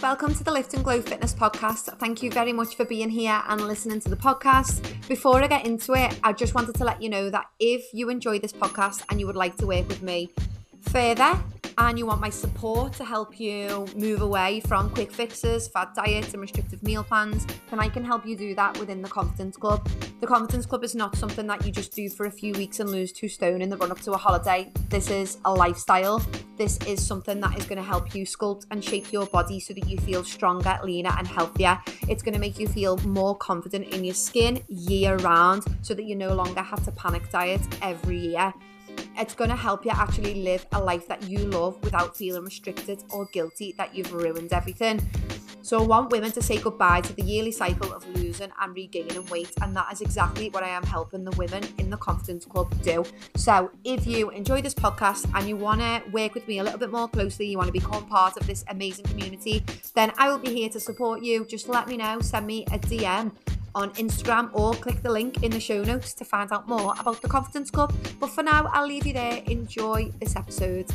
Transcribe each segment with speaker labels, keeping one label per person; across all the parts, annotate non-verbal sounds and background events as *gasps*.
Speaker 1: Welcome to the Lift and Glow Fitness Podcast. Thank you very much for being here and listening to the podcast. Before I get into it, I just wanted to let you know that if you enjoy this podcast and you would like to work with me further, and you want my support to help you move away from quick fixes, fad diets, and restrictive meal plans, then I can help you do that within the Confidence Club. The Confidence Club is not something that you just do for a few weeks and lose two stone in the run up to a holiday. This is a lifestyle. This is something that is going to help you sculpt and shape your body so that you feel stronger, leaner, and healthier. It's going to make you feel more confident in your skin year round so that you no longer have to panic diet every year. It's going to help you actually live a life that you love without feeling restricted or guilty that you've ruined everything. So I want women to say goodbye to the yearly cycle of losing and regaining weight, and that is exactly what I am helping the women in the Confidence Club do. So if you enjoy this podcast and you want to work with me a little bit more closely, you want to become part of this amazing community, then I will be here to support you. Just let me know, send me a DM on Instagram or click the link in the show notes to find out more about the Confidence Club. But for now, I'll leave you there. Enjoy this episode.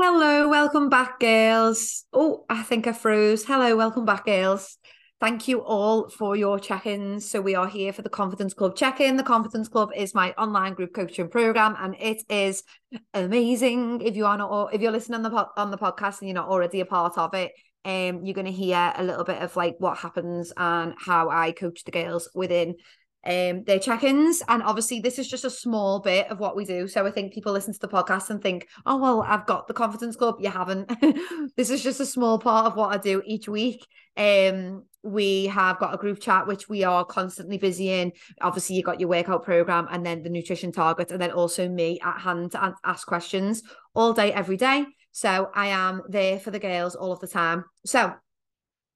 Speaker 1: Hello, welcome back, girls. Oh, I think I froze. Hello, welcome back, girls. Thank you all for your check-ins. So we are here for the Confidence Club check-in. The Confidence Club is my online group coaching program, and it is amazing. If you are not, if you're listening on the on the podcast and you're not already a part of it, um, you're going to hear a little bit of like what happens and how I coach the girls within um their check-ins. And obviously this is just a small bit of what we do. So i think people listen to the podcast and think oh well i've got the confidence club. You haven't. *laughs* This is just a small part of what i do each week. Um we have got a group chat which we are constantly busy in. Obviously you got your workout program and then the nutrition target and then also me at hand to ask questions all day every day. So i am there for the girls all of the time. So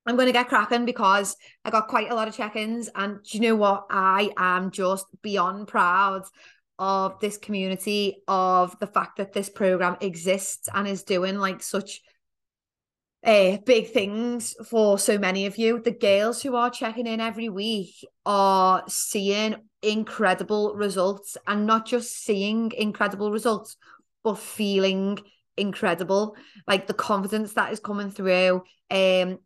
Speaker 1: I'm going to get cracking because I got quite a lot of check ins. And you know what? I am just beyond proud of this community, of the fact that this program exists and is doing like such uh, big things for so many of you. The girls who are checking in every week are seeing incredible results and not just seeing incredible results, but feeling incredible. Like the confidence that is coming through. Um,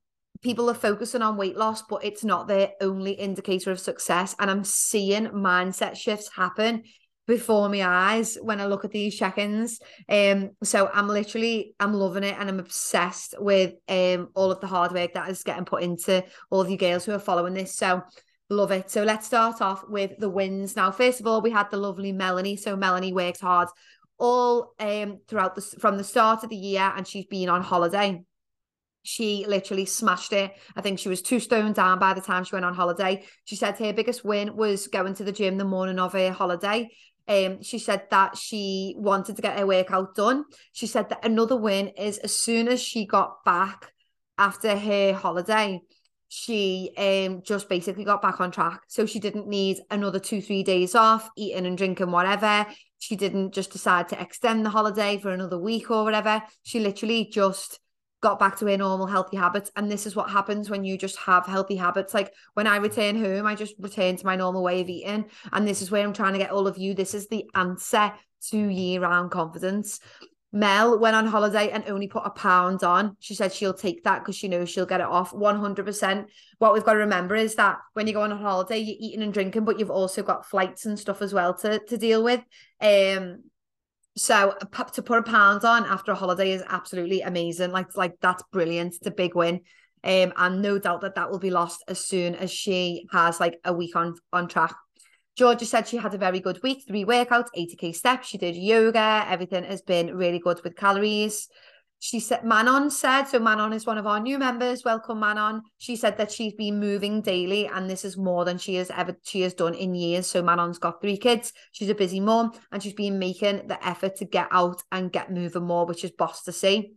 Speaker 1: people are focusing on weight loss, but it's not the only indicator of success. And I'm seeing mindset shifts happen before my eyes when I look at these check-ins. Um, so I'm literally I'm loving it and I'm obsessed with um all of the hard work that is getting put into all of you girls who are following this. So love it. So let's start off with the wins. Now, first of all, we had the lovely Melanie. So Melanie worked hard all um throughout the from the start of the year and she's been on holiday she literally smashed it. I think she was two stone down by the time she went on holiday. She said her biggest win was going to the gym the morning of her holiday. Um, she said that she wanted to get her workout done. She said that another win is as soon as she got back after her holiday, she um just basically got back on track. So she didn't need another two, three days off, eating and drinking whatever. She didn't just decide to extend the holiday for another week or whatever. She literally just got back to her normal healthy habits. And this is what happens when you just have healthy habits. Like when I return home, I just return to my normal way of eating. And this is where I'm trying to get all of you. This is the answer to year round confidence. Mel went on holiday and only put a pound on. She said she'll take that because she knows she'll get it off 100%. What we've got to remember is that when you go on a holiday, you're eating and drinking, but you've also got flights and stuff as well to, to deal with. Um, so to put a pound on after a holiday is absolutely amazing. Like like that's brilliant. It's a big win. Um, and no doubt that that will be lost as soon as she has like a week on on track. Georgia said she had a very good week, three workouts, 80k steps. She did yoga. Everything has been really good with calories she said Manon said so Manon is one of our new members. Welcome Manon. She said that she's been moving daily and this is more than she has ever she has done in years. So Manon's got three kids. She's a busy mom and she's been making the effort to get out and get moving more which is boss to see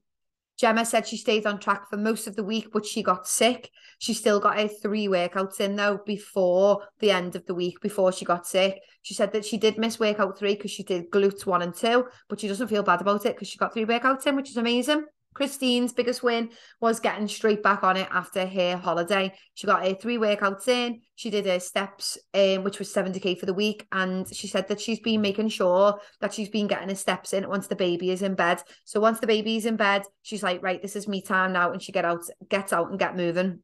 Speaker 1: Gemma said she stayed on track for most of the week, but she got sick. She still got her three workouts in though before the end of the week, before she got sick. She said that she did miss workout three because she did glutes one and two, but she doesn't feel bad about it because she got three workouts in, which is amazing. Christine's biggest win was getting straight back on it after her holiday. She got her three workouts in. She did her steps, um, which was 70k for the week. And she said that she's been making sure that she's been getting her steps in once the baby is in bed. So once the baby is in bed, she's like, right, this is me time now. And she get out, gets out and get moving.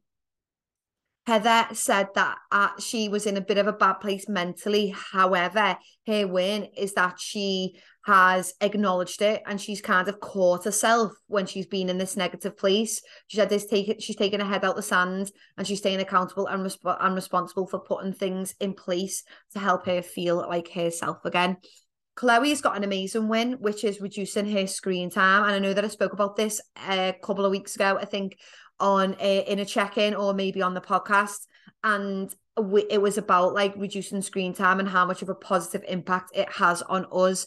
Speaker 1: Heather said that uh, she was in a bit of a bad place mentally. However, her win is that she has acknowledged it and she's kind of caught herself when she's been in this negative place. She said this take she's taking her head out the sand and she's staying accountable and, resp- and responsible for putting things in place to help her feel like herself again. Chloe's got an amazing win, which is reducing her screen time. And I know that I spoke about this a couple of weeks ago, I think on a, in a check-in or maybe on the podcast. And it was about like reducing screen time and how much of a positive impact it has on us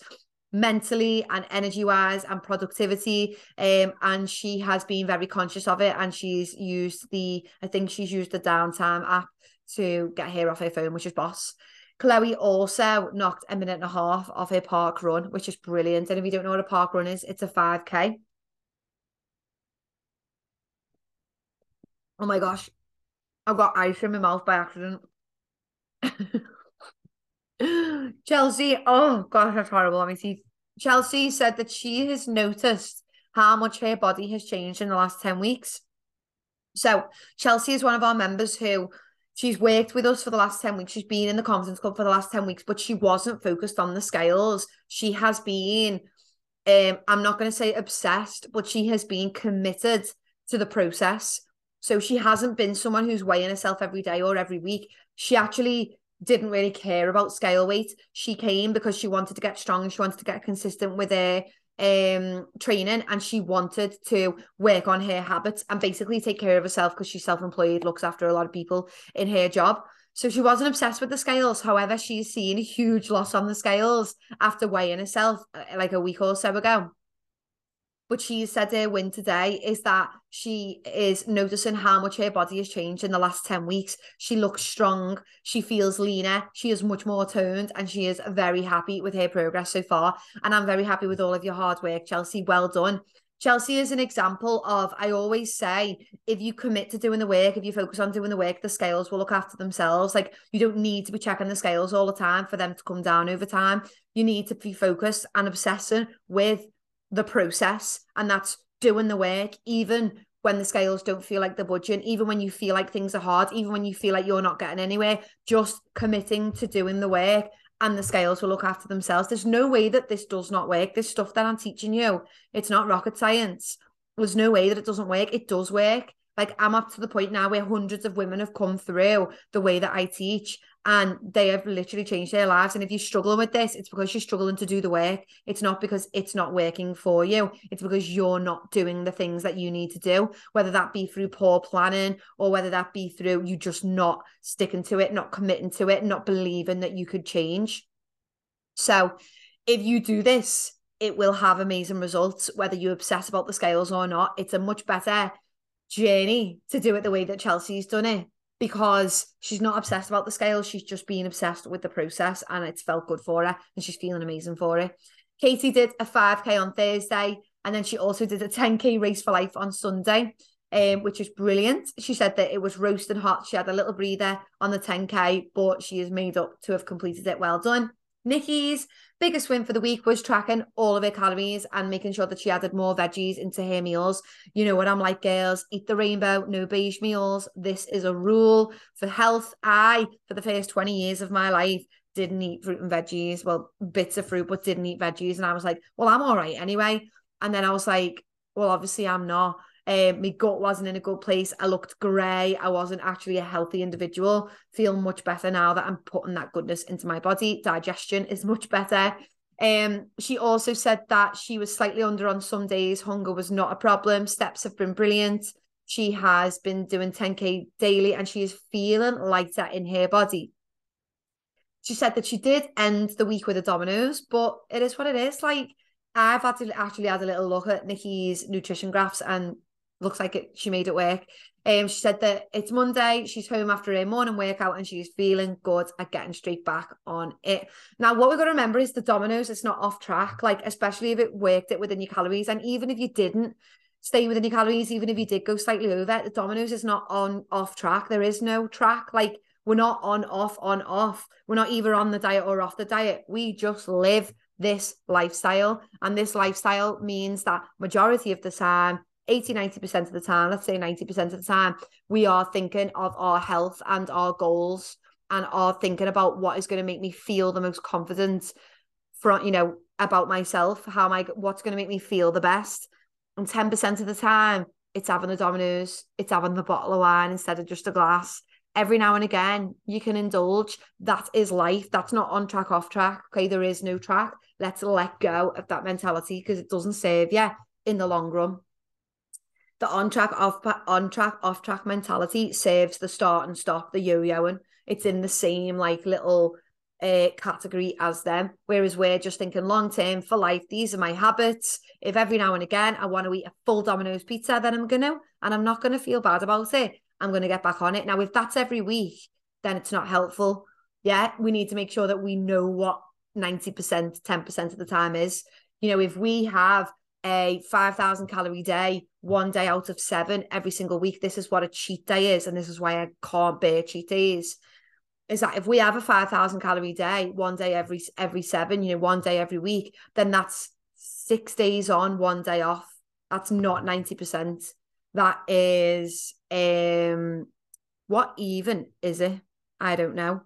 Speaker 1: mentally and energy wise and productivity um and she has been very conscious of it and she's used the i think she's used the downtime app to get her off her phone which is boss. Chloe also knocked a minute and a half off her park run which is brilliant. And if you don't know what a park run is it's a 5k oh my gosh. I've got ice in my mouth by accident *laughs* *gasps* Chelsea, oh gosh, that's horrible. Let me see. Chelsea said that she has noticed how much her body has changed in the last 10 weeks. So Chelsea is one of our members who she's worked with us for the last 10 weeks. She's been in the confidence club for the last 10 weeks, but she wasn't focused on the scales. She has been, um, I'm not going to say obsessed, but she has been committed to the process. So she hasn't been someone who's weighing herself every day or every week. She actually didn't really care about scale weight. She came because she wanted to get strong. She wanted to get consistent with her um training and she wanted to work on her habits and basically take care of herself because she's self-employed looks after a lot of people in her job so she wasn't obsessed with the scales however she's seen a huge loss on the scales after weighing herself uh, like a week or so ago but she said her win today is that she is noticing how much her body has changed in the last 10 weeks. She looks strong, she feels leaner, she is much more toned, and she is very happy with her progress so far. And I'm very happy with all of your hard work, Chelsea. Well done. Chelsea is an example of, I always say, if you commit to doing the work, if you focus on doing the work, the scales will look after themselves. Like you don't need to be checking the scales all the time for them to come down over time. You need to be focused and obsessing with the process and that's doing the work even when the scales don't feel like they're budging, even when you feel like things are hard, even when you feel like you're not getting anywhere, just committing to doing the work and the scales will look after themselves. There's no way that this does not work. This stuff that I'm teaching you, it's not rocket science. There's no way that it doesn't work. It does work. Like I'm up to the point now where hundreds of women have come through the way that I teach and they have literally changed their lives. And if you're struggling with this, it's because you're struggling to do the work. It's not because it's not working for you. It's because you're not doing the things that you need to do, whether that be through poor planning or whether that be through you just not sticking to it, not committing to it, not believing that you could change. So if you do this, it will have amazing results, whether you obsess about the scales or not. It's a much better journey to do it the way that Chelsea's done it because she's not obsessed about the scale. She's just being obsessed with the process and it's felt good for her and she's feeling amazing for it. Katie did a 5K on Thursday and then she also did a 10K race for life on Sunday. Um, which is brilliant. She said that it was roasting hot. She had a little breather on the 10K, but she is made up to have completed it. Well done. Nikki's biggest win for the week was tracking all of her calories and making sure that she added more veggies into her meals. You know what I'm like, girls eat the rainbow, no beige meals. This is a rule for health. I, for the first 20 years of my life, didn't eat fruit and veggies, well, bits of fruit, but didn't eat veggies. And I was like, well, I'm all right anyway. And then I was like, well, obviously I'm not. Um, my gut wasn't in a good place. I looked grey. I wasn't actually a healthy individual. Feel much better now that I'm putting that goodness into my body. Digestion is much better. Um, she also said that she was slightly under on some days. Hunger was not a problem. Steps have been brilliant. She has been doing 10k daily and she is feeling lighter in her body. She said that she did end the week with a Domino's, but it is what it is. Like I've had to actually had a little look at Nikki's nutrition graphs and looks like it she made it work. Um, she said that it's Monday, she's home after a morning workout and she's feeling good at getting straight back on it. Now, what we've got to remember is the Domino's, it's not off track, like especially if it worked it within your calories. And even if you didn't, stay within your calories, even if you did go slightly over. The Domino's is not on off track. There is no track. Like we're not on off on off. We're not either on the diet or off the diet. We just live this lifestyle, and this lifestyle means that majority of the time 80 90% of the time let's say 90% of the time we are thinking of our health and our goals and are thinking about what is going to make me feel the most confident from you know about myself. How am i what's going to make me feel the best? And 10% of the time it's having the Domino's it's having the bottle of wine instead of just a glass. Every now and again you can indulge. That is life. That's not on track off track. Okay there is no track. Let's let go of that mentality because it doesn't serve you in the long run the on track off on track off track mentality serves the start and stop the yo-yoing it's in the same like little uh, category as them. Whereas we're just thinking long term for life. These are my habits. If every now and again I want to eat a full Domino's pizza, then I'm gonna, and I'm not gonna feel bad about it. I'm gonna get back on it. Now, if that's every week, then it's not helpful. Yeah, we need to make sure that we know what 90%, 10% of the time is. You know, if we have a 5,000 calorie day, one day out of seven every single week, this is what a cheat day is. And this is why I can't bear cheat days. Is that if we have a 5000 calorie day one day every every seven you know one day every week then that's six days on one day off. That's not 90% that is um what even is it? I don't know.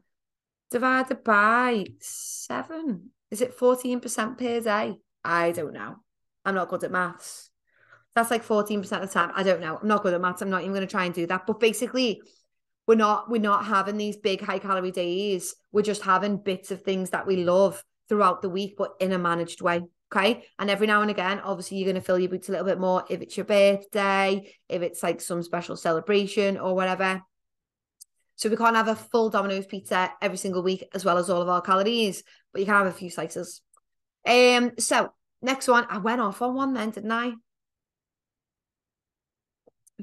Speaker 1: Divided by seven. Is it 14% per day? I don't know i'm not good at maths. That's like 14% of the time. I don't know. I'm not good at maths. I'm not even going to try and do that. But basically we're not we're not having these big high calorie days. We're just having bits of things that we love throughout the week but in a managed way okay? And every now and again obviously you're going to fill your boots a little bit more if it's your birthday if it's like some special celebration or whatever. So we can't have a full domino's pizza every single week as well as all of our calories but you can have a few slices. Um so next one i went off on one then didn't i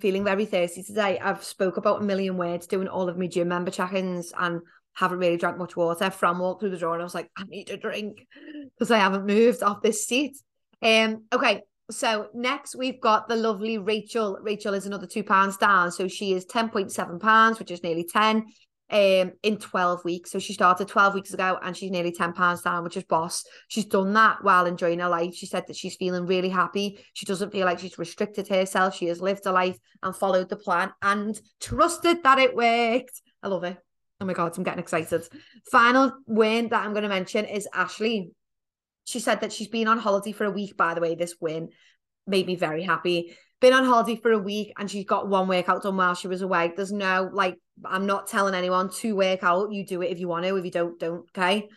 Speaker 1: feeling very thirsty today. I've spoke about a million words doing all of my gym member check-ins and haven't really drank much water. Fran walked through the door and I was like, I need a drink because I haven't moved off this seat. Um, okay, so next we've got the lovely Rachel. Rachel is another two pounds down, so she is ten point seven pounds, which is nearly ten um in 12 weeks. So she started 12 weeks ago and she's nearly 10 pounds down, which is boss. She's done that while enjoying her life. She said that she's feeling really happy. She doesn't feel like she's restricted herself. She has lived a life and followed the plan and trusted that it worked. I love it. Oh my God, I'm getting excited. Final win that I'm going to mention is Ashley. She said that she's been on holiday for a week, by the way. This win made me very happy. Been on holiday for a week and she's got one workout done while she was away. There's no like I'm not telling anyone to work out. You do it if you want to. If you don't, don't. Okay.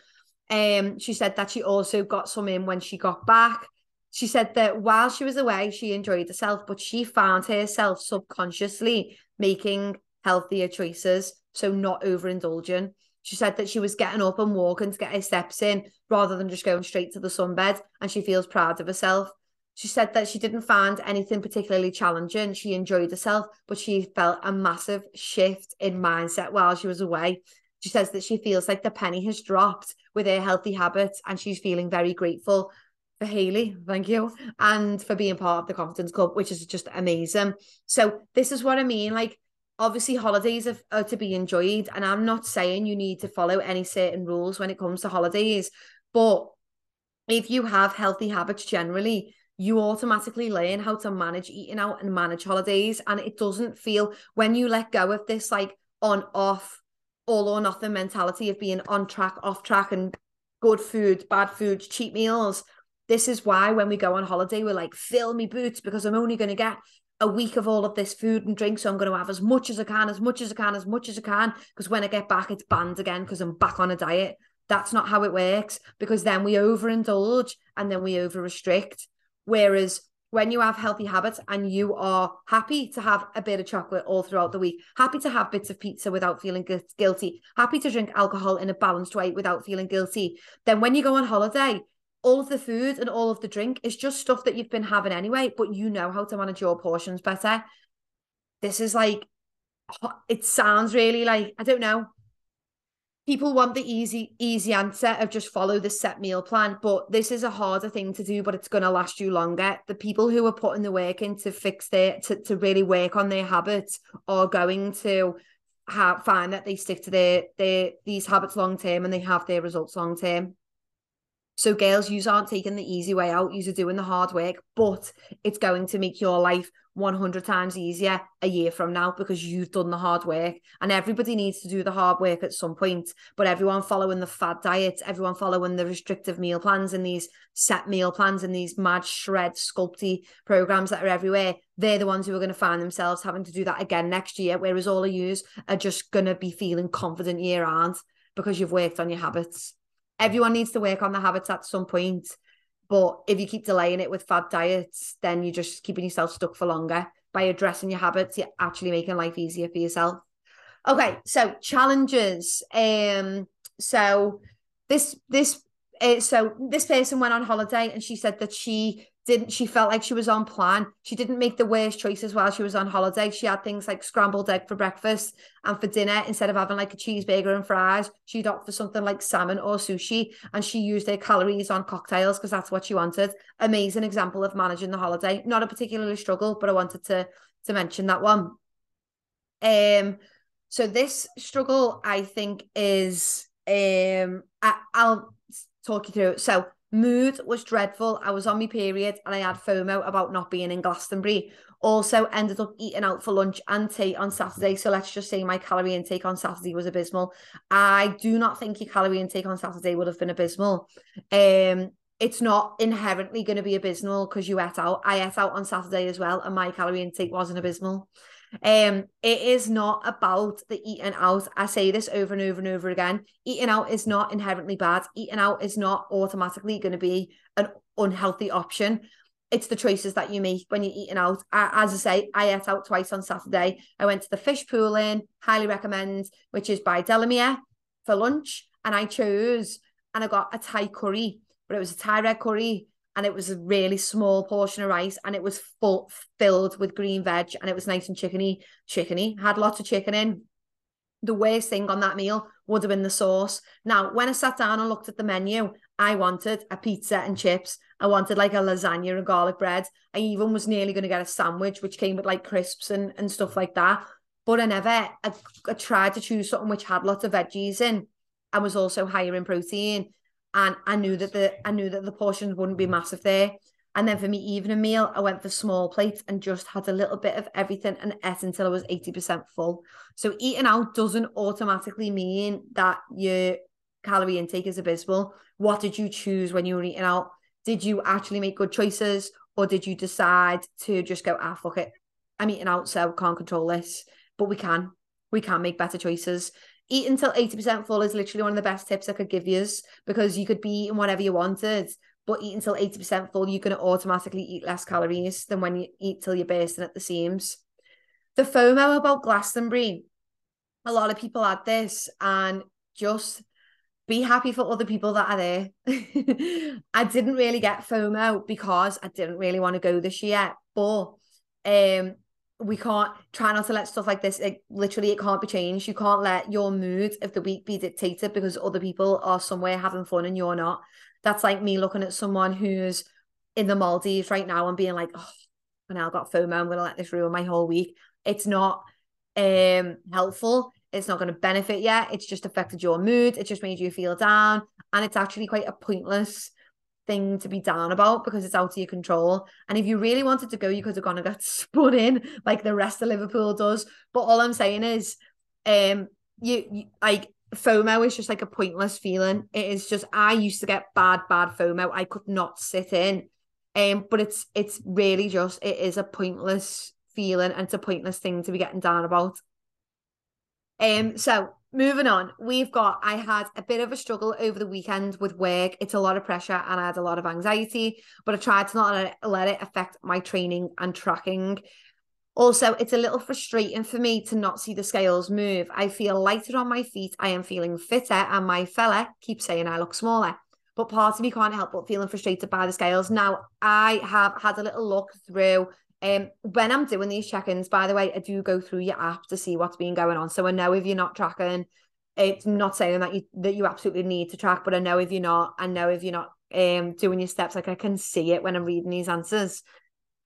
Speaker 1: Um, she said that she also got some in when she got back. She said that while she was away, she enjoyed herself, but she found herself subconsciously making healthier choices, so not overindulging. She said that she was getting up and walking to get her steps in rather than just going straight to the sunbed, and she feels proud of herself. She said that she didn't find anything particularly challenging. She enjoyed herself, but she felt a massive shift in mindset while she was away. She says that she feels like the penny has dropped with her healthy habits and she's feeling very grateful for Haley, thank you, and for being part of the Confidence Club, which is just amazing. So, this is what I mean. Like, obviously, holidays are, are to be enjoyed, and I'm not saying you need to follow any certain rules when it comes to holidays, but if you have healthy habits generally, you automatically learn how to manage eating out and manage holidays. And it doesn't feel when you let go of this like on off, all or nothing mentality of being on track, off track, and good food, bad food, cheap meals. This is why when we go on holiday, we're like, fill me boots because I'm only going to get a week of all of this food and drink. So I'm going to have as much as I can, as much as I can, as much as I can. Because when I get back, it's banned again because I'm back on a diet. That's not how it works because then we overindulge and then we over restrict. Whereas when you have healthy habits and you are happy to have a bit of chocolate all throughout the week, happy to have bits of pizza without feeling guilty, happy to drink alcohol in a balanced way without feeling guilty, then when you go on holiday, all of the food and all of the drink is just stuff that you've been having anyway, but you know how to manage your portions better. This is like, it sounds really like, I don't know, people want the easy easy answer of just follow the set meal plan but this is a harder thing to do but it's going to last you longer. The people who are putting the work in to fix their to, to really work on their habits are going to have find that they stick to their their these habits long term and they have their results long term so girls you aren't taking the easy way out you're doing the hard work but it's going to make your life 100 times easier a year from now because you've done the hard work. And everybody needs to do the hard work at some point but everyone following the fad diets everyone following the restrictive meal plans and these set meal plans and these mad shred sculpty programs that are everywhere they're the ones who are going to find themselves having to do that again next year whereas all of yous are just going to be feeling confident year round because you've worked on your habits everyone needs to work on the habits at some point but if you keep delaying it with fad diets, then you're just keeping yourself stuck for longer. By addressing your habits, you're actually making life easier for yourself. Okay, so challenges. Um, so this this uh, so this person went on holiday and she said that she didn't she felt like she was on plan. She didn't make the worst choices while she was on holiday. She had things like scrambled egg for breakfast and for dinner instead of having like a cheeseburger and fries. She'd opt for something like salmon or sushi and she used her calories on cocktails because that's what she wanted. Amazing example of managing the holiday. Not a particularly struggle but i wanted to to mention that one. Um so this struggle i think is um I, i'll talk you through it. So Mood was dreadful. I was on my period and I had FOMO about not being in Glastonbury. Also, ended up eating out for lunch and tea on Saturday. So let's just say my calorie intake on Saturday was abysmal. I do not think your calorie intake on Saturday would have been abysmal. Um, it's not inherently going to be abysmal because you ate out. I ate out on Saturday as well, and my calorie intake wasn't abysmal. Um, it is not about the eating out. I say this over and over and over again. Eating out is not inherently bad. Eating out is not automatically going to be an unhealthy option. It's the choices that you make when you're eating out. I, as I say, I ate out twice on Saturday. I went to the Fishpool Inn, highly recommend, which is by Delamere for lunch. And I chose and I got a Thai curry, but it was a Thai red curry and it was a really small portion of rice and it was full filled with green veg and it was nice and chickeny chickeny had lots of chicken in. The worst thing on that meal would have been the sauce. Now when i sat down and looked at the menu i wanted a pizza and chips. I wanted like a lasagna and garlic bread. I even was nearly going to get a sandwich which came with like crisps and, and stuff like that. But i never I, I tried to choose something which had lots of veggies in. And was also higher in protein and I knew that the I knew that the portions wouldn't be massive there. And then for me evening meal, I went for small plates and just had a little bit of everything and ate until I was 80% full. So eating out doesn't automatically mean that your calorie intake is abysmal. What did you choose when you were eating out? Did you actually make good choices or did you decide to just go, ah, fuck it. I'm eating out, so can't control this. But we can. We can make better choices eat until 80% full is literally one of the best tips I could give you because you could be eating whatever you wanted, but eat until 80% full, you're going to automatically eat less calories than when you eat till you're bursting at the seams. The FOMO about Glastonbury, a lot of people had this and just be happy for other people that are there. *laughs* I didn't really get FOMO because I didn't really want to go this year, but um we can't try not to let stuff like this like literally it can't be changed. You can't let your mood of the week be dictated because other people are somewhere having fun and you're not. That's like me looking at someone who's in the Maldives right now and being like oh and I got FOMO I'm gonna let this ruin my whole week. It's not um helpful. It's not going to benefit yet it's just affected your mood. It just made you feel down. And it's actually quite a pointless thing to be down about because it's out of your control. And if you really wanted to go, you could have gone and got *laughs* spun in like the rest of Liverpool does. But all I'm saying is, um, you, you like FOMO is just like a pointless feeling. It is just I used to get bad, bad FOMO. I could not sit in. Um, but it's it's really just it is a pointless feeling and it's a pointless thing to be getting down about. Um, so moving on, we've got I had a bit of a struggle over the weekend with work. It's a lot of pressure and I had a lot of anxiety, but I tried to not let it, affect my training and tracking. Also, it's a little frustrating for me to not see the scales move. I feel lighter on my feet. I am feeling fitter, and my fella keeps saying I look smaller. But part of me can't help but feeling frustrated by the scales. Now, I have had a little look through um, when I'm doing these check-ins, by the way, I do go through your app to see what's been going on. So I know if you're not tracking, It's not saying that you that you absolutely need to track, but I know if you're not, I know if you're not um doing your steps, like I can see it when I'm reading these answers.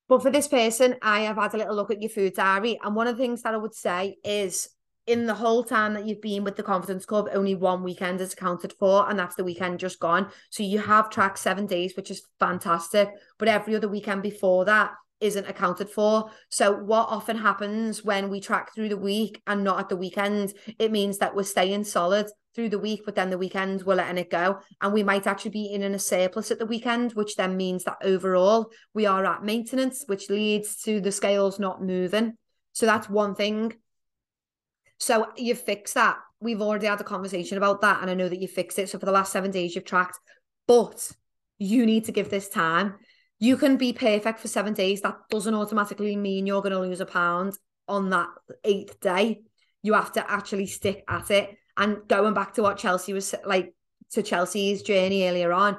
Speaker 1: But for this person, I have had a little look at your food diary. And one of the things that I would say is in the whole time that you've been with the Confidence Club, only one weekend is accounted for, and that's the weekend just gone. So you have tracked seven days, which is fantastic. But every other weekend before that isn't accounted for. So what often happens when we track through the week and not at the weekend, it means that we're staying solid through the week, but then the weekend we're letting it go. And we might actually be in a surplus at the weekend, which then means that overall we are at maintenance, which leads to the scales not moving. So that's one thing. So you fix that. We've already had a conversation about that, and I know that you fixed it. So for the last seven days, you've tracked, but you need to give this time. You can be perfect for seven days. That doesn't automatically mean you're going to lose a pound on that eighth day. You have to actually stick at it. And going back to what Chelsea was like to Chelsea's journey earlier on,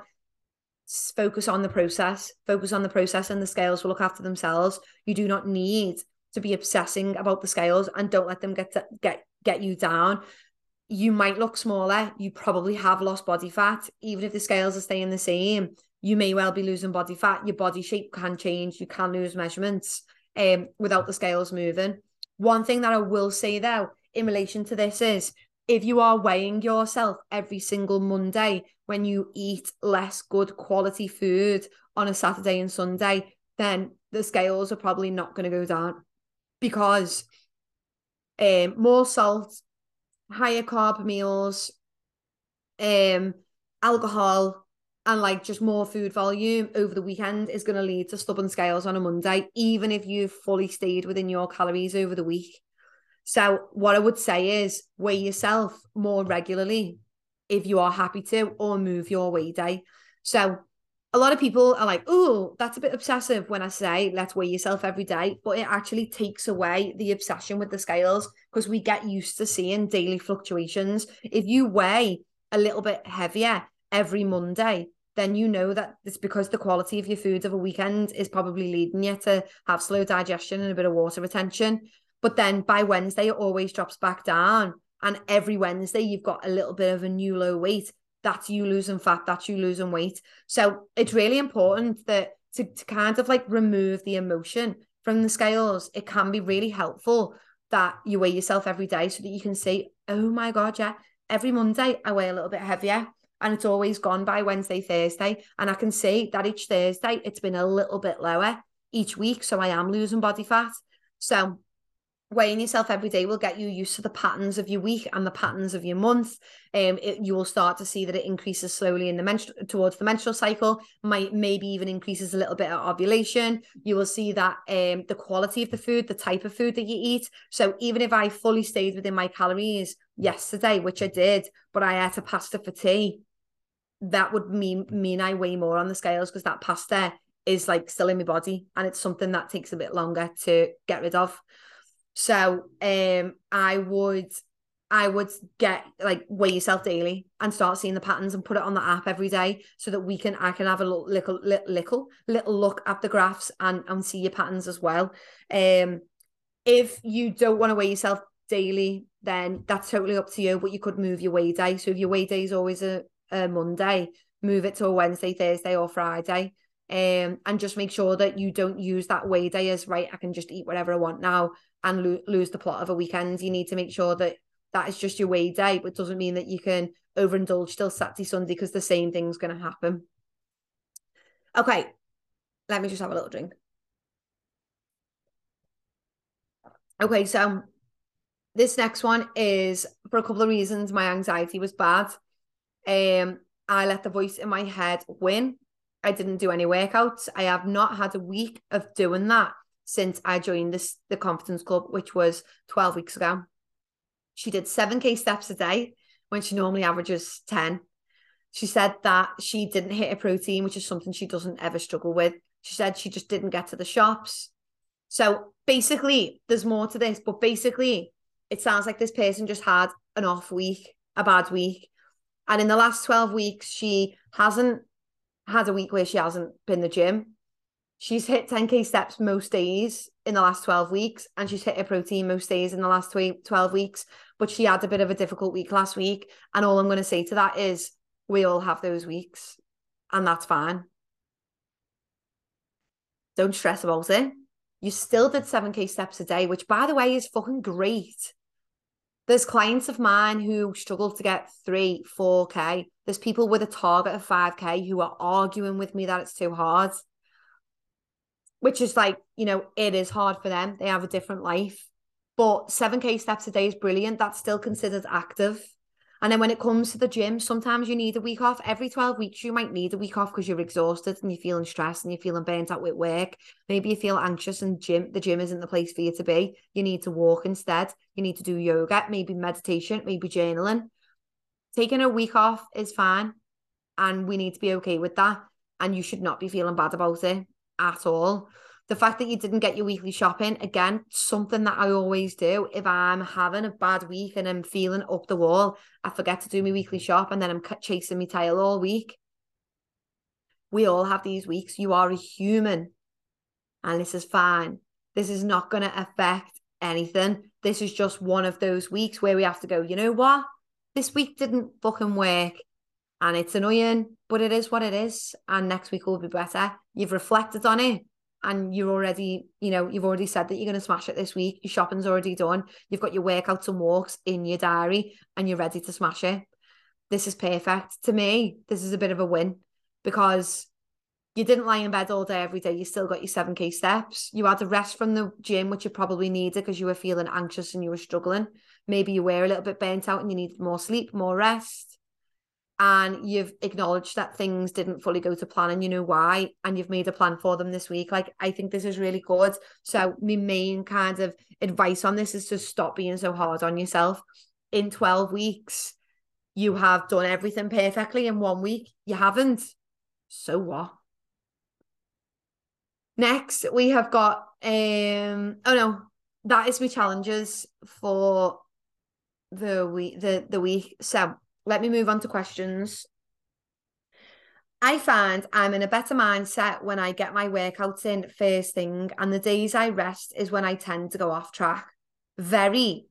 Speaker 1: focus on the process, focus on the process, and the scales will look after themselves. You do not need to be obsessing about the scales and don't let them get to, get get you down. You might look smaller. You probably have lost body fat, even if the scales are staying the same. You may well be losing body fat. Your body shape can change. You can lose measurements um, without the scales moving. One thing that I will say though, in relation to this, is if you are weighing yourself every single Monday when you eat less good quality food on a Saturday and Sunday, then the scales are probably not going to go down because um, more salt, higher carb meals, um, alcohol, and like just more food volume over the weekend is going to lead to stubborn scales on a Monday, even if you've fully stayed within your calories over the week. So, what I would say is weigh yourself more regularly if you are happy to, or move your weigh day. So, a lot of people are like, oh, that's a bit obsessive when I say let's weigh yourself every day, but it actually takes away the obsession with the scales because we get used to seeing daily fluctuations. If you weigh a little bit heavier every Monday, then you know that it's because the quality of your food of a weekend is probably leading you to have slow digestion and a bit of water retention. But then by Wednesday, it always drops back down. And every Wednesday, you've got a little bit of a new low weight that's you losing fat, that's you losing weight. So it's really important that to, to kind of like remove the emotion from the scales, it can be really helpful that you weigh yourself every day so that you can see, oh my God, yeah, every Monday I weigh a little bit heavier and it's always gone by Wednesday, Thursday. And I can see that each Thursday it's been a little bit lower each week. So I am losing body fat. So weighing yourself every day will get you used to the patterns of your week and the patterns of your month. Um, it, you will start to see that it increases slowly in the menstrual towards the menstrual cycle. Might maybe even increases a little bit at ovulation. You will see that um, the quality of the food, the type of food that you eat. So even if I fully stayed within my calories yesterday, which I did, but I ate a pasta for tea, that would mean mean I weigh more on the scales because that pasta is like still in my body and it's something that takes a bit longer to get rid of. So um I would I would get like weigh yourself daily and start seeing the patterns and put it on the app every day so that we can I can have a little little little little look at the graphs and and see your patterns as well. Um if you don't want to weigh yourself daily, then that's totally up to you. But you could move your weigh day. So if your weigh day is always a, a Monday, move it to a Wednesday, Thursday, or Friday. Um, and just make sure that you don't use that way day as right. I can just eat whatever I want now and lo- lose the plot of a weekend. You need to make sure that that is just your way day, but doesn't mean that you can overindulge till Saturday, Sunday because the same thing's going to happen. Okay, let me just have a little drink. Okay, so this next one is for a couple of reasons. My anxiety was bad. Um, I let the voice in my head win. I didn't do any workouts. I have not had a week of doing that since I joined this the confidence club, which was 12 weeks ago. She did 7k steps a day when she normally averages 10. She said that she didn't hit a protein, which is something she doesn't ever struggle with. She said she just didn't get to the shops. So basically, there's more to this, but basically, it sounds like this person just had an off week, a bad week. And in the last 12 weeks, she hasn't had a week where she hasn't been the gym she's hit 10k steps most days in the last 12 weeks and she's hit her protein most days in the last 12 weeks, but she had a bit of a difficult week last week. And all I'm going to say to that is we all have those weeks and that's fine. Don't stress about it. You still did 7K steps a day, which by the way is fucking great. There's clients of mine who struggle to get three, 4K. There's people with a target of 5K who are arguing with me that it's too hard which is like, you know, it is hard for them. They have a different life. But 7K steps a day is brilliant. That's still considered active. And then when it comes to the gym, sometimes you need a week off. Every 12 weeks, you might need a week off because you're exhausted and you're feeling stressed and you're feeling burnt out with work. Maybe you feel anxious and gym the gym isn't the place for you to be. You need to walk instead. You need to do yoga, maybe meditation, maybe journaling. Taking a week off is fine. And we need to be okay with that. And you should not be feeling bad about it at all. The fact that you didn't get your weekly shopping, again, something that I always do. If I'm having a bad week and I'm feeling up the wall, I forget to do my weekly mm. shop and then I'm chasing my tail all week. We all have these weeks. You are a human and this is fine. This is not going to affect anything. This is just one of those weeks where we have to go, you know what? This week didn't fucking work and it's annoying, but it is what it is. And next week will be better. You've reflected on it and you're already, you know, you've already said that you're going to smash it this week. Your shopping's already done. You've got your workouts and walks in your diary and you're ready to smash it. This is perfect. To me, this is a bit of a win because you didn't lie in bed all day every day. You still got your 7K steps. You had a rest from the gym, which you probably needed because you were feeling anxious and you were struggling. Maybe you were a little bit burnt out and you needed more sleep, more rest and you've acknowledged that things didn't fully go to plan and you know why and you've made a plan for them this week like i think this is really good. So my main kind of advice on this is to stop being so hard on yourself. In 12 weeks you have done everything perfectly. In one week you haven't. So what? Next we have got um oh no that is my challenges for the week the the week. So let me move on to questions. I find I'm in a better mindset when I get my workouts in first thing, and the days I rest is when I tend to go off track. Very,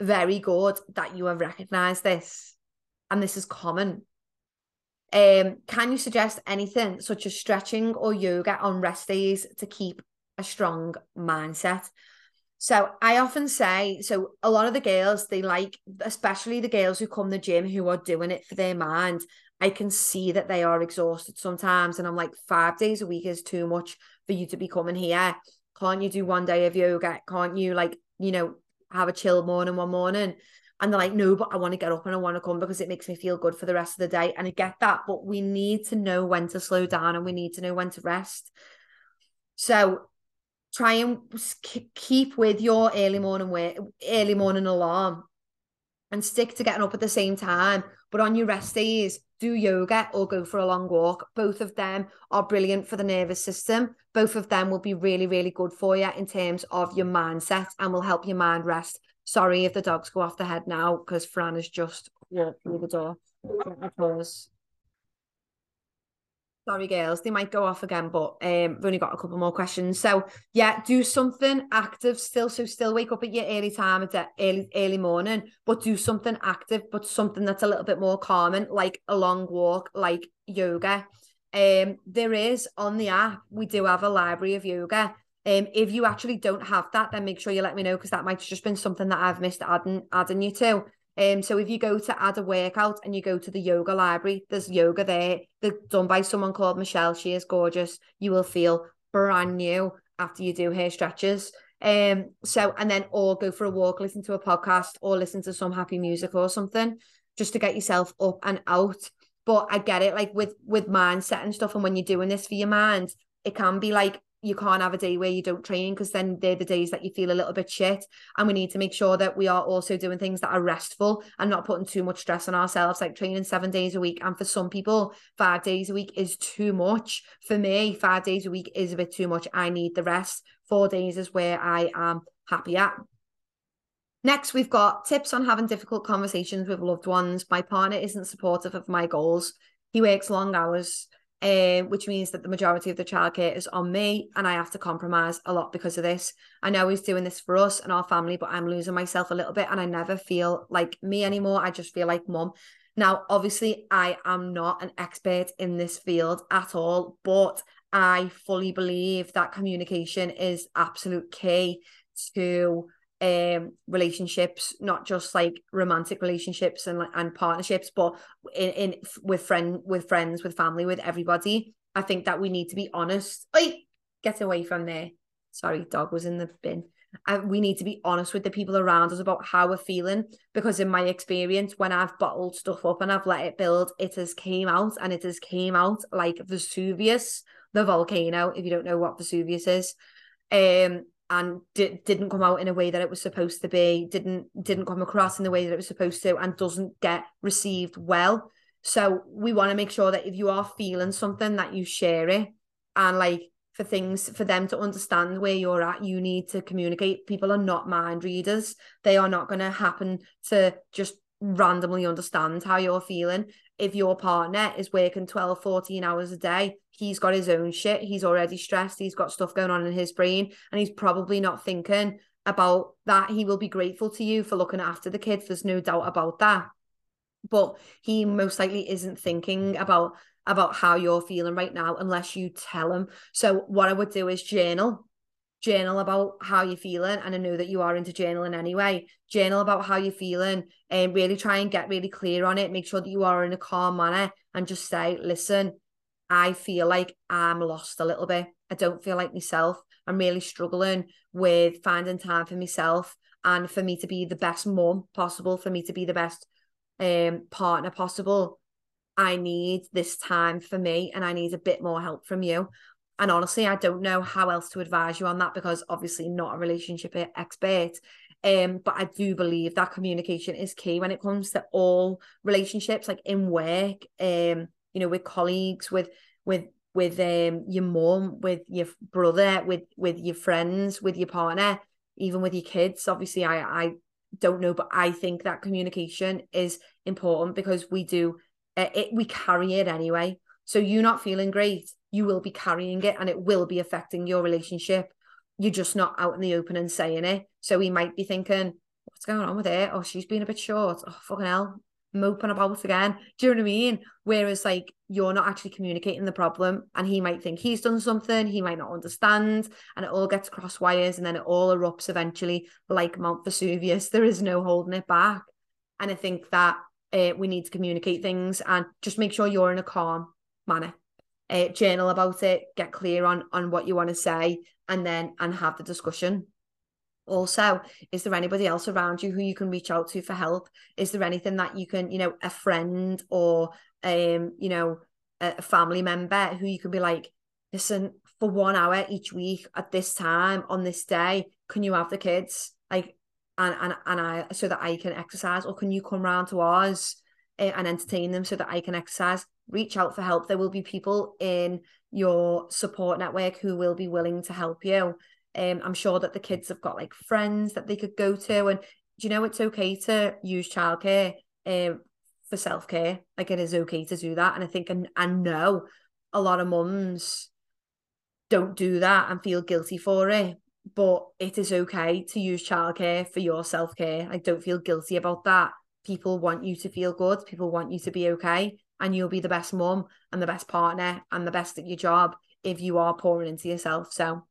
Speaker 1: very good that you have recognized this, and this is common. Um, can you suggest anything such as stretching or yoga on rest days to keep a strong mindset? So I often say, so a lot of the girls, they like, especially the girls who come the gym who are doing it for their mind. I can see that they are exhausted sometimes. And I'm like, five days a week is too much for you to be coming here. Can't you do one day of yoga? Can't you like, you know, have a chill morning one morning? And they're like, no, but I want to get up and I want to come because it makes me feel good for the rest of the day. And I get that, but we need to know when to slow down and we need to know when to rest. So try and keep with your early morning way, early morning alarm and stick to getting up at the same time. But on your rest days, do yoga or go for a long walk. Both of them are brilliant for the nervous system. Both of them will be really, really good for you in terms of your mindset and will help your mind rest. Sorry if the dogs go off the head now because Fran has just walked through the door. Sorry, girls, they might go off again, but um, we've only got a couple more questions. So yeah, do something active still. So still wake up at your early time at the early early morning, but do something active, but something that's a little bit more calming, like a long walk, like yoga. Um, there is on the app, we do have a library of yoga. Um, if you actually don't have that, then make sure you let me know because that might have just been something that I've missed adding adding you to. Um, so if you go to add a workout and you go to the yoga library, there's yoga there. They're done by someone called Michelle. She is gorgeous. You will feel brand new after you do her stretches. Um, so and then or go for a walk, listen to a podcast, or listen to some happy music or something, just to get yourself up and out. But I get it, like with with mindset and stuff, and when you're doing this for your mind, it can be like you can't have a day where you don't train because then they're the days that you feel a little bit shit. And we need to make sure that we are also doing things that are restful and not putting too much stress on ourselves, like training seven days a week. And for some people, five days a week is too much. For me, five days a week is a bit too much. I need the rest. Four days is where I am happy at. Next, we've got tips on having difficult conversations with loved ones. My partner isn't supportive of my goals. He works long hours um, which means that the majority of the childcare is on me and I have to compromise a lot because of this. I know he's doing this for us and our family, but I'm losing myself a little bit and I never feel like me anymore. I just feel like mum. Now, obviously, I am not an expert in this field at all, but I fully believe that communication is absolute key to um relationships not just like romantic relationships and and partnerships but in, in with friend with friends with family with everybody i think that we need to be honest. Oi, get away from there. Sorry dog was in the bin. We need to be honest with the people around us about how we're feeling because in my experience when i've bottled stuff up and i've let it build it has came out and it has came out like vesuvius the volcano if you don't know what vesuvius is. Um and di- didn't come out in a way that it was supposed to be didn't didn't come across in the way that it was supposed to and doesn't get received well. So we want to make sure that if you are feeling something that you share it. And like for things for them to understand where you're at you need to communicate. People are not mind readers. They are not going to happen to just randomly understand how you're feeling if your partner is working 12 14 hours a day he's got his own shit. He's already stressed. He's got stuff going on in his brain and he's probably not thinking about that. He will be grateful to you for looking after the kids. There's no doubt about that. But he most likely isn't thinking about about how you're feeling right now unless you tell him. So what i would do is journal journal about how you're feeling and I know that you are into journaling anyway. Journal about how you're feeling and really try and get really clear on it. Make sure that you are in a calm manner and just say listen I feel like I'm lost a little bit. I don't feel like myself. I'm really struggling with finding time for myself and for me to be the best mom possible for me to be the best um partner possible. I need this time for me and I need a bit more help from you and honestly, I don't know how else to advise you on that because obviously not a relationship expert. Um, but I do believe that communication is key when it comes to all relationships, like in work, um, you know, with colleagues, with with with um your mom, with your brother, with with your friends, with your partner, even with your kids. Obviously, I I don't know, but I think that communication is important because we do uh, it. We carry it anyway. So you're not feeling great you will be carrying it and it will be affecting your relationship. You're just not out in the open and saying it. So he might be thinking, what's going on with it? Oh, she's been a bit short. Oh, fucking hell, moping about again. Do you know what I mean? Whereas like you're not actually communicating the problem and he might think he's done something, he might not understand, and it all gets cross wires and then it all erupts eventually like Mount Vesuvius. There is no holding it back. And I think that uh, we need to communicate things and just make sure you're in a calm manner uh, journal about it, get clear on on what you want to say, and then and have the discussion. Also, is there anybody else around you who you can reach out to for help? Is there anything that you can, you know, a friend or um, you know, a family member who you could be like, listen, for one hour each week at this time on this day, can you have the kids? Like and and and I so that I can exercise, or can you come round to ours and entertain them so that I can exercise? reach out for help. There will be people in your support network who will be willing to help you. Um, I'm sure that the kids have got like friends that they could go to, and do you know it's okay to use childcare um, for self care. Like it is okay to do that, and I think and I know a lot of mums don't do that and feel guilty for it. But it is okay to use childcare for your self care. I don't feel guilty about that. People want you to feel good. People want you to be okay and you'll be the best mom and the best partner and the best at your job if you are pouring into yourself. So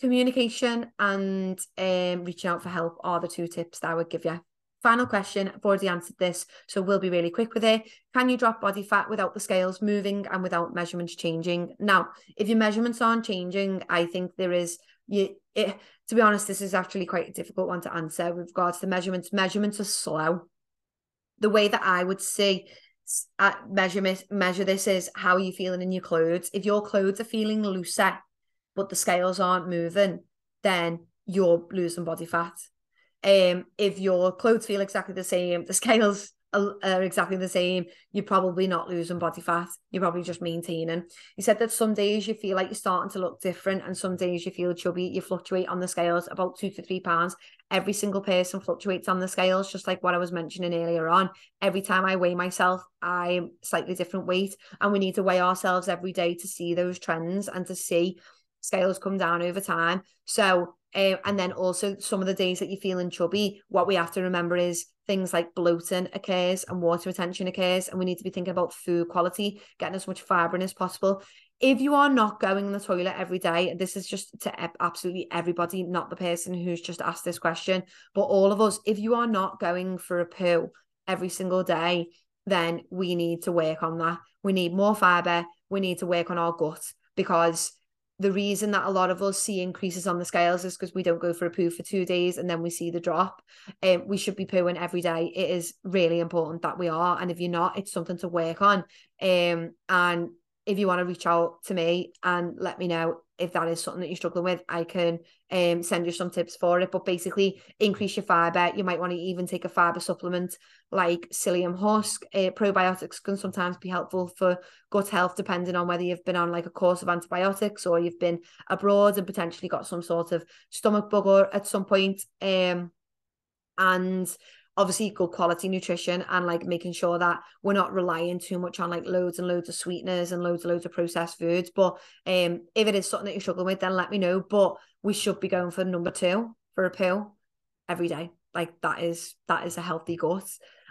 Speaker 1: communication and um, reaching out for help are the two tips that I would give you. Final question, I've already answered this, so we'll be really quick with it. Can you drop body fat without the scales moving and without measurements changing? Now, if your measurements aren't changing, I think there is you it, to be honest, this is actually quite a difficult one to answer with regards to measurements. Measurements are slow. The way that I would see at measure measure this is how are you feeling in your clothes. If your clothes are feeling looser, but the scales aren't moving, then you're losing body fat. Um, if your clothes feel exactly the same, the *laughs* scales are, exactly the same, you're probably not losing body fat. You're probably just maintaining. He said that some days you feel like you're starting to look different, and some days you feel chubby. You fluctuate on the scales about two to three pounds. Every single person fluctuates on the scales, just like what I was mentioning earlier on. Every time I weigh myself, I'm slightly different weight, and we need to weigh ourselves every day to see those trends and to see scales come down over time. So, um, and then also some of the days that you're feeling chubby, what we have to remember is things like bloating occurs and water retention occurs, and we need to be thinking about food quality, getting as much fibre in as possible. If you are not going in the toilet every day, this is just to absolutely everybody, not the person who's just asked this question, but all of us, if you are not going for a poo every single day, then we need to work on that. We need more fibre. We need to work on our gut because the reason that a lot of us see increases on the scales is because we don't go for a poo for two days and then we see the drop. Um, we should be pooing every day. It is really important that we are. And if you're not, it's something to work on. Um, and if you want to reach out to me and let me know if that is something that you're struggling with, I can um, send you some tips for it. But basically, increase your fiber. You might want to even take a fiber supplement like psyllium husk. Uh, probiotics can sometimes be helpful for gut health, depending on whether you've been on like a course of antibiotics or you've been abroad and potentially got some sort of stomach bug or at some point. Um, and obviously good quality nutrition and like making sure that we're not relying too much on like loads and loads of sweeteners and loads and loads of processed foods. But um, if it is something that you're struggling with, then let me know. But we should be going for number two for a pill every day. Like that is that is a healthy gut.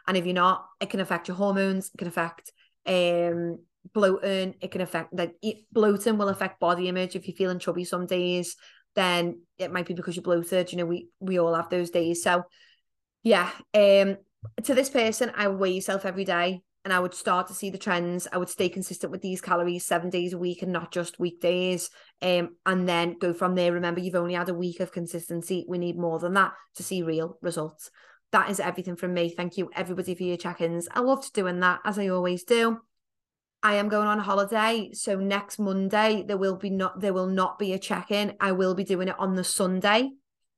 Speaker 1: And if you're not, it can affect your hormones. It can affect um bloating. It can affect like bloating will affect body image. If you're feeling chubby some days, then it might be because you're bloated. You know, we we all have those days. So yeah. Um, to this person, I would weigh yourself every day and I would start to see the trends. I would stay consistent with these calories seven days a week and not just weekdays. Um, and then go from there. Remember, you've only had a week of consistency. We need more than that to see real results. That is everything from me. Thank you, everybody, for your check-ins. I loved doing that as I always do. I am going on holiday, so next Monday there will be not there will not be a check-in. I will be doing it on the Sunday.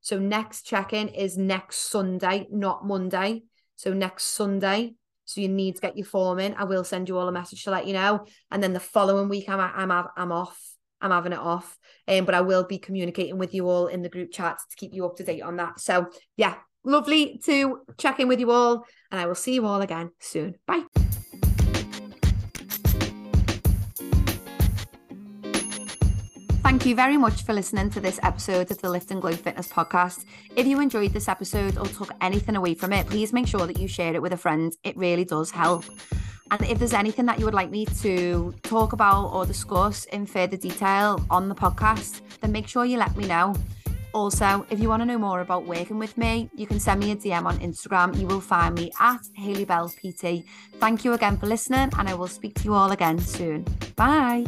Speaker 1: So next check-in is next Sunday, not Monday. So next Sunday. So you need to get your form in. I will send you all a message to let you know. And then the following week, I'm I'm I'm off. I'm having it off. Um, but I will be communicating with you all in the group chat to keep you up to date on that. So yeah, lovely to check in with you all, and I will see you all again soon. Bye. Thank you very much for listening to this episode of the Lift and Glow Fitness podcast. If you enjoyed this episode or took anything away from it, please make sure that you share it with a friend. It really does help. And if there's anything that you would like me to talk about or discuss in further detail on the podcast, then make sure you let me know. Also, if you want to know more about working with me, you can send me a DM on Instagram. You will find me at Hayley Bell PT. Thank you again for listening, and I will speak to you all again soon. Bye.